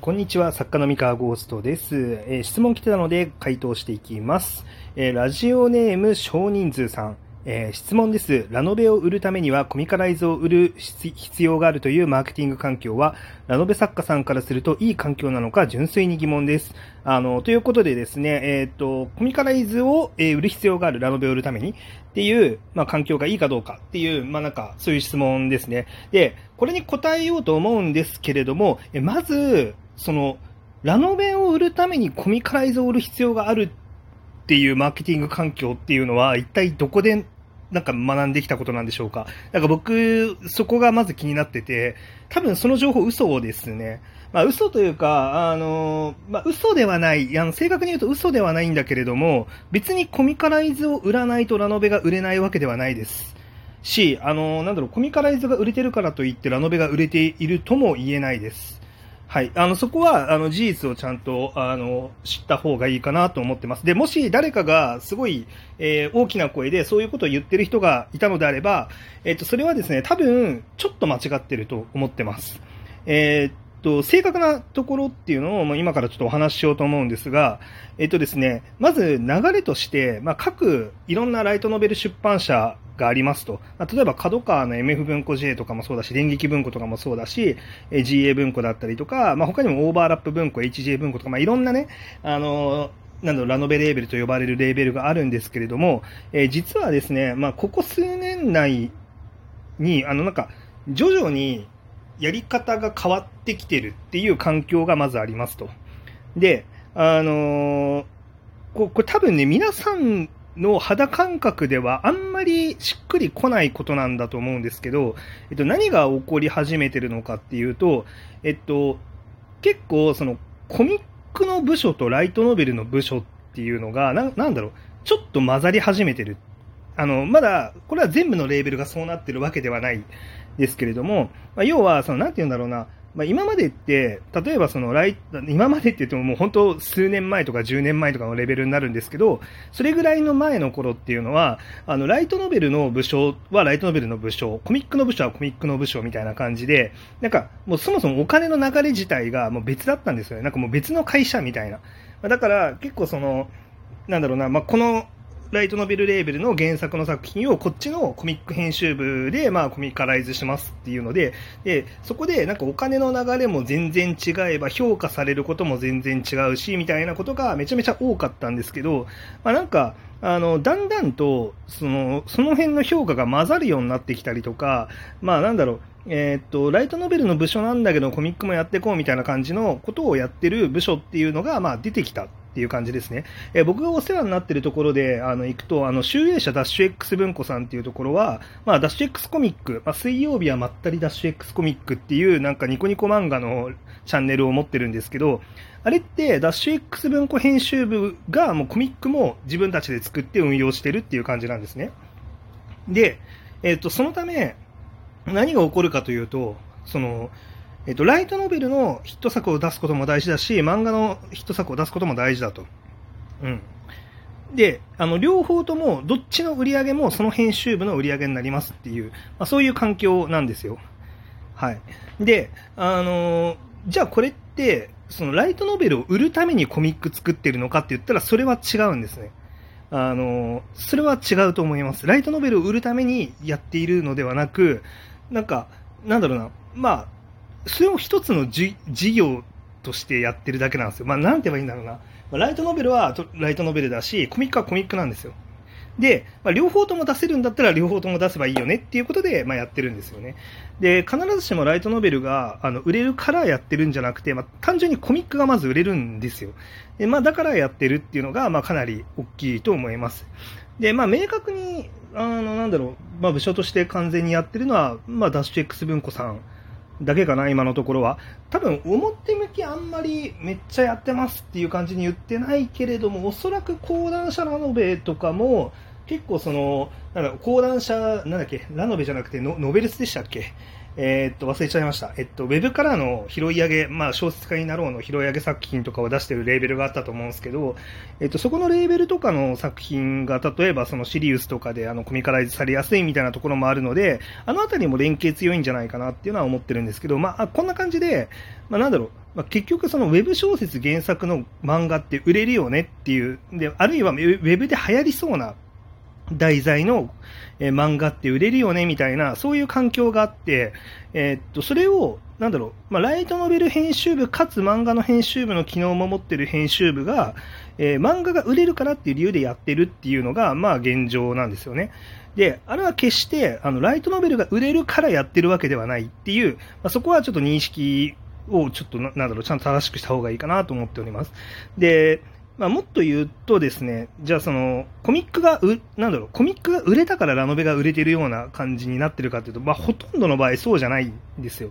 こんにちは、作家の三河ゴーストです。えー質問来てたので回答していきます。えーラジオネーム少人数さん。えー質問です。ラノベを売るためにはコミカライズを売る必要があるというマーケティング環境は、ラノベ作家さんからするといい環境なのか純粋に疑問です。あの、ということでですね、えーっと、コミカライズを、えー売る必要があるラノベを売るためにっていう、まあ、環境がいいかどうかっていう、まあ、なんか、そういう質問ですね。で、これに答えようと思うんですけれども、えまず、その、ラノベを売るためにコミカライズを売る必要があるっていうマーケティング環境っていうのは、一体どこで、なんか学んできたことなんでしょうか。なんか僕、そこがまず気になってて、多分その情報嘘ですね。まあ嘘というか、あの、まあ嘘ではない、あの正確に言うと嘘ではないんだけれども、別にコミカライズを売らないとラノベが売れないわけではないです。し、あの、なんだろう、コミカライズが売れてるからといってラノベが売れているとも言えないです。はい。あの、そこは、あの、事実をちゃんと、あの、知った方がいいかなと思ってます。で、もし誰かがすごい、えー大きな声でそういうことを言ってる人がいたのであれば、えっ、と、それはですね、多分、ちょっと間違ってると思ってます。えーと、正確なところっていうのを、まあ、今からちょっとお話ししようと思うんですが、えっとですね、まず流れとして、まあ、各いろんなライトノベル出版社がありますと。まあ例えば、角川の MF 文庫 J とかもそうだし、電撃文庫とかもそうだし、え GA 文庫だったりとか、まあ、他にもオーバーラップ文庫、HJ 文庫とか、まあ、いろんなね、あのなんだラノベレーベルと呼ばれるレーベルがあるんですけれども、えー実はですね、まあ、ここ数年内に、あの、なんか、徐々にやり方が変わってきてるっていう環境がまずありますと。で、あのーここれ多分ね、皆さんの肌感覚ではあんまりしっくりこないことなんだと思うんですけど、えっと、何が起こり始めてるのかっていうと、えっと、結構そのコミックの部署とライトノベルの部署っていうのが、ななんだろう、ちょっと混ざり始めてる。あの、まだ、これは全部のレーベルがそうなってるわけではないですけれども、まあ、要は、その、なんて言うんだろうな、まあ、今までって、例えばその、今までって言ってももう本当数年前とか10年前とかのレベルになるんですけど、それぐらいの前の頃っていうのは、あの、ライトノベルの部署はライトノベルの部署、コミックの部署はコミックの部署みたいな感じで、なんかもうそもそもお金の流れ自体がもう別だったんですよね。なんかもう別の会社みたいな。だから結構その、なんだろうな、まあ、このライトノベルレーベルの原作の作品をこっちのコミック編集部でまあコミカライズしますっていうのででそこでなんかお金の流れも全然違えば評価されることも全然違うしみたいなことがめちゃめちゃ多かったんですけど、まあ、なんかあのだんだんとそのその辺の評価が混ざるようになってきたりとか、まあ、なんだろうえーっと、ライトノベルの部署なんだけどコミックもやっていこうみたいな感じのことをやってる部署っていうのが、まあ、出てきた。っていう感じですね。えー僕がお世話になってるところで、あの、行くと、あの、集英社ダッシュ X 文庫さんっていうところは、まあ、ダッシュ X コミック、まあ、水曜日はまったりダッシュ X コミックっていう、なんかニコニコ漫画のチャンネルを持ってるんですけど、あれって、ダッシュ X 文庫編集部が、もうコミックも自分たちで作って運用してるっていう感じなんですね。で、えっ、と、そのため、何が起こるかというと、その、えっと、ライトノベルのヒット作を出すことも大事だし、漫画のヒット作を出すことも大事だと。うん。で、あの、両方とも、どっちの売り上げもその編集部の売り上げになりますっていう、まあ、そういう環境なんですよ。はい。で、あのーじゃあこれって、そのライトノベルを売るためにコミック作ってるのかって言ったら、それは違うんですね。あのーそれは違うと思います。ライトノベルを売るためにやっているのではなく、なんか、なんだろうな、まあ、それを一つのじ事業としてやってるだけなんですよ。まあ、なんて言えばいいんだろうな。まあライトノベルはライトノベルだし、コミックはコミックなんですよ。で、まあ、両方とも出せるんだったら両方とも出せばいいよねっていうことで、まあ、やってるんですよね。で、必ずしもライトノベルがあの売れるからやってるんじゃなくて、まあ、単純にコミックがまず売れるんですよ。で、まあ、だからやってるっていうのが、まあ、かなり大きいと思います。で、まあ、明確に、あの、なんだろう、まあ、部署として完全にやってるのは、まあ、ダッシュ X 文庫さんだけかな、今のところは。多分、表向きあんまりめっちゃやってますっていう感じに言ってないけれども、おそらく講談社ラノベとかも、結構その、なんだ講談社、なんだっけ、ラノベじゃなくてノノベルスでしたっけ？えーっと、忘れちゃいました。えっと、ウェブからの拾い上げ、まあ、小説家になろうの拾い上げ作品とかを出してるレーベルがあったと思うんですけど、えっと、そこのレーベルとかの作品が、例えばそのシリウスとかであのコミカライズされやすいみたいなところもあるので、あのあたりも連携強いんじゃないかなっていうのは思ってるんですけど、まあ、こんな感じで、まあ、なんだろう、まあ、結局そのウェブ小説原作の漫画って売れるよねっていう、で、あるいはウェブで流行りそうな題材の、えー、漫画って売れるよねみたいな、そういう環境があって、えー、っと、それを、なんだろう、まあ、ライトノベル編集部かつ漫画の編集部の機能を守ってる編集部が、えー、漫画が売れるからっていう理由でやってるっていうのが、まあ現状なんですよね。で、あれは決して、あの、ライトノベルが売れるからやってるわけではないっていう、まあ、そこはちょっと認識をちょっとな、なんだろう、ちゃんと正しくした方がいいかなと思っております。で、まあ、もっと言うとですね、じゃあその、コミックがう、なんだろう、コミックが売れたからラノベが売れてるような感じになってるかというと、まあ、ほとんどの場合そうじゃないんですよ。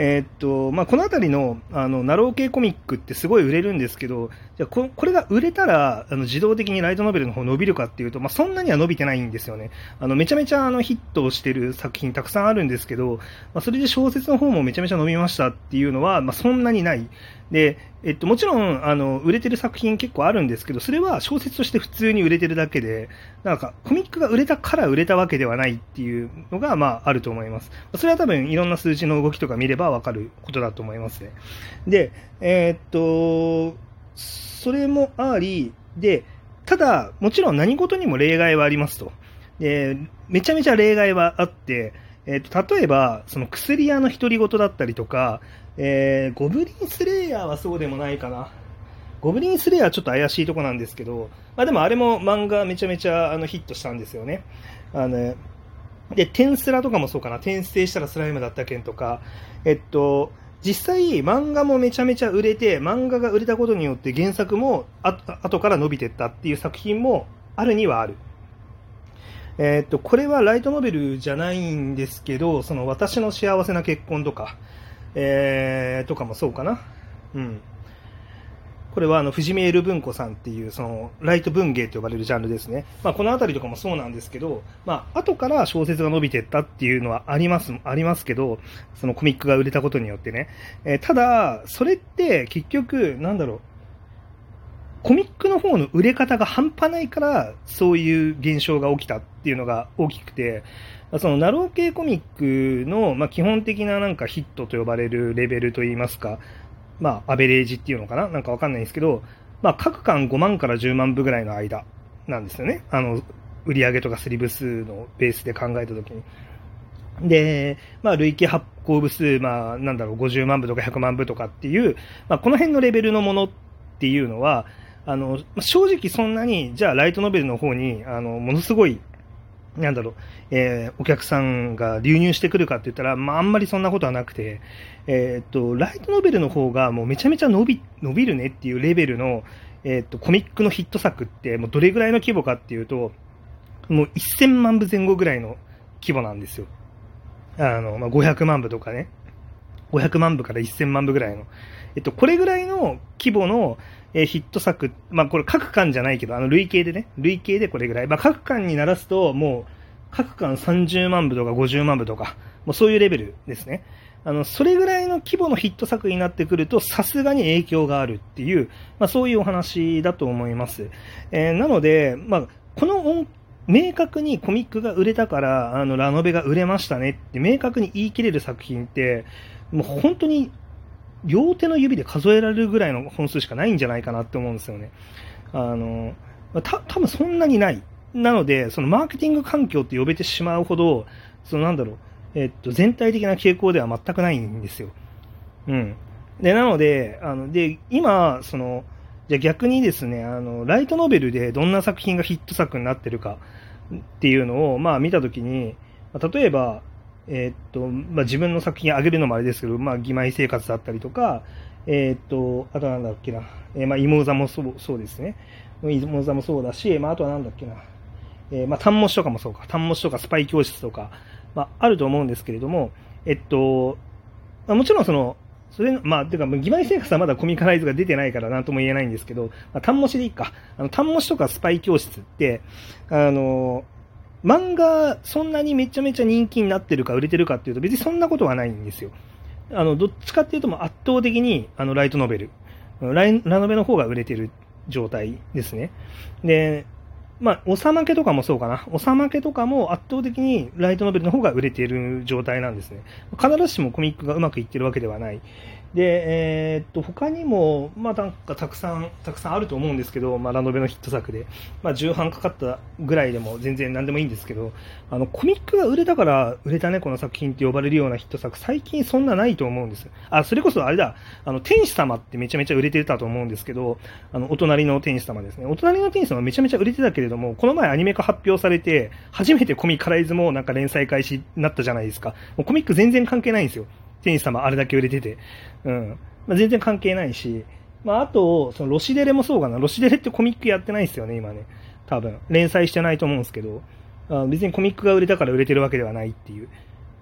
えー、っと、まあ、このあたりの、あの、ナロー系コミックってすごい売れるんですけど、じゃここれが売れたら、あの、自動的にライトノベルの方伸びるかっていうと、まあ、そんなには伸びてないんですよね。あの、めちゃめちゃあの、ヒットをしてる作品たくさんあるんですけど、まあ、それで小説の方もめちゃめちゃ伸びましたっていうのは、まあ、そんなにない。で、えっと、もちろん、あの、売れてる作品結構あるんですけど、それは小説として普通に売れてるだけで、なんか、コミックが売れたから売れたわけではないっていうのが、まあ、あると思います。それは多分、いろんな数字の動きとか見ればわかることだと思いますね。で、えー、っと、それもあり、で、ただ、もちろん何事にも例外はありますと。で、めちゃめちゃ例外はあって、えっと、例えば、その薬屋の独り言だったりとか、えー、ゴブリンスレイヤーはそうでもないかな。ゴブリンスレイヤーはちょっと怪しいとこなんですけど、まあでもあれも漫画めちゃめちゃあのヒットしたんですよね。あの、で、テンスラとかもそうかな。転生したらスライムだった件とか、えっと、実際漫画もめちゃめちゃ売れて、漫画が売れたことによって原作も後から伸びてったっていう作品もあるにはある。えっと、これはライトノベルじゃないんですけど、その私の幸せな結婚とか、えー、とかもそうかな。うん。これはあの、藤見エル文庫さんっていう、その、ライト文芸と呼ばれるジャンルですね。まあ、このあたりとかもそうなんですけど、まあ、後から小説が伸びてったっていうのはあります、ありますけど、そのコミックが売れたことによってね。えー、ただ、それって結局、なんだろう、コミックの方の売れ方が半端ないから、そういう現象が起きたっていうのが大きくて、そのナロー系コミックの、まあ、基本的ななんかヒットと呼ばれるレベルといいますか、まあ、アベレージっていうのかな？なんかわかんないんですけど、まあ、各巻5万から10万部ぐらいの間なんですよね。あの、売上とかスリ部数のベースで考えたときに。で、まあ、累計発行部数、まあ、なんだろう、50万部とか100万部とかっていう、まあ、この辺のレベルのものっていうのは、あの、正直そんなに、じゃあライトノベルの方に、あの、ものすごいなんだろう、えー、お客さんが流入してくるかって言ったら、まあ、あんまりそんなことはなくて、えー、っと、ライトノベルの方がもうめちゃめちゃ伸び、伸びるねっていうレベルの、えー、っと、コミックのヒット作って、もうどれぐらいの規模かっていうと、もう1000万部前後ぐらいの規模なんですよ。あの、まあ、500万部とかね。500万部から1000万部ぐらいの。えっと、これぐらいの規模の、ヒット作、まあ、これ各巻じゃないけど、あの、累計でね、累計でこれぐらい。まあ、各巻にならすと、もう、各巻30万部とか50万部とか、もうそういうレベルですね。あの、それぐらいの規模のヒット作になってくると、さすがに影響があるっていう、まあ、そういうお話だと思います。えー、なので、まあ、この明確にコミックが売れたから、あの、ラノベが売れましたねって明確に言い切れる作品って、もう本当に両手の指で数えられるぐらいの本数しかないんじゃないかなって思うんですよね。あの、た、多分そんなにない。なので、そのマーケティング環境って呼べてしまうほど、そのなんだろう、えっと、全体的な傾向では全くないんですよ。うん。で、なので、あの、で、今、その、じゃ逆にですね、あの、ライトノベルでどんな作品がヒット作になってるかっていうのを、まあ見たときに、例えば、えー、っと、まあ、自分の作品あげるのもあれですけど、まあ、義妹生活だったりとか、えー、っと、あとなんだっけな、えー、まあ、芋座もそうそうですね。芋座もそうだし、まあ、あとはなんだっけな、えー、まあ、単模試とかもそうか、単模試とかスパイ教室とか、まあ、あると思うんですけれども、えっと、まあ、もちろんその、それまあ、ていうか、義妹生活はまだコミカライズが出てないからなんとも言えないんですけど、まあ、単模試でいいか。あの、単模試とかスパイ教室って、あの、漫画、そんなにめちゃめちゃ人気になってるか売れてるかっていうと別にそんなことはないんですよ。あの、どっちかっていうと圧倒的にあのライトノベル、ライラノベの方が売れてる状態ですね。で、まあ、おさまけとかもそうかな。おさまけとかも圧倒的にライトノベルの方が売れている状態なんですね。必ずしもコミックがうまくいってるわけではない。で、えー、っと、他にも、まあなんかたくさん、たくさんあると思うんですけど、まあラノベのヒット作で、まあ重版かかったぐらいでも全然何でもいいんですけど、あの、コミックが売れたから売れたね、この作品って呼ばれるようなヒット作、最近そんなないと思うんです。あ、それこそあれだ、あの、天使様ってめちゃめちゃ売れてたと思うんですけど、あの、お隣の天使様ですね。お隣の天使様めちゃめちゃ売れてたけれども、この前アニメ化発表されて、初めてコミカライズもなんか連載開始になったじゃないですか。もうコミック全然関係ないんですよ。天使様あれだけ売れてて。うん。まあ、全然関係ないし、まあ、あと、そのロシデレもそうかな。ロシデレってコミックやってないですよね、今ね。多分。連載してないと思うんですけど、あ別にコミックが売れたから売れてるわけではないっていう。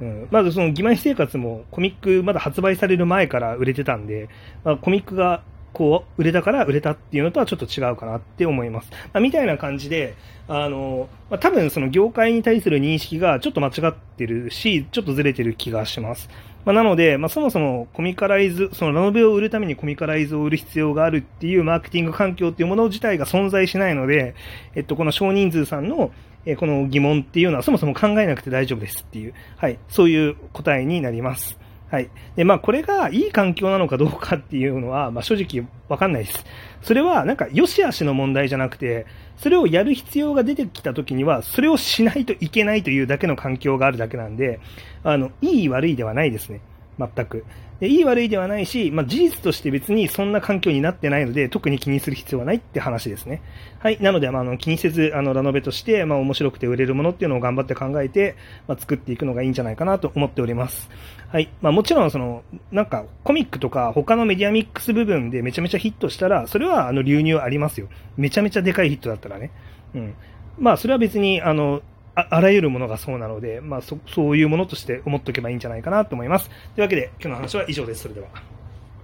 うん、まずその、義妹生活もコミックまだ発売される前から売れてたんで、まあ、コミックがこう、売れたから売れたっていうのとはちょっと違うかなって思います。まあ、みたいな感じで、あの、まあ、多分その業界に対する認識がちょっと間違ってるし、ちょっとずれてる気がします。まあ、なので、まあ、そもそもコミカライズ、そのラノベを売るためにコミカライズを売る必要があるっていうマーケティング環境っていうもの自体が存在しないので、えっと、この少人数さんの、えこの疑問っていうのはそもそも考えなくて大丈夫ですっていう、はい、そういう答えになります。はい。で、まあ、これがいい環境なのかどうかっていうのは、まあ、正直わかんないです。それは、なんか、良し悪しの問題じゃなくて、それをやる必要が出てきた時には、それをしないといけないというだけの環境があるだけなんで、あの、いい悪いではないですね。全く。でいい悪いではないし、まあ、事実として別にそんな環境になってないので、特に気にする必要はないって話ですね。はい。なので、まあ、あの気にせず、あの、ラノベとして、まあ、面白くて売れるものっていうのを頑張って考えて、まあ、作っていくのがいいんじゃないかなと思っております。はい。まあ、もちろん、その、なんか、コミックとか他のメディアミックス部分でめちゃめちゃヒットしたら、それは、あの、流入ありますよ。めちゃめちゃでかいヒットだったらね。うん。まあ、それは別に、あの、ああらゆるものがそうなので、まあそ、そういうものとして思っておけばいいんじゃないかなと思います。というわけで、今日の話は以上です。それでは。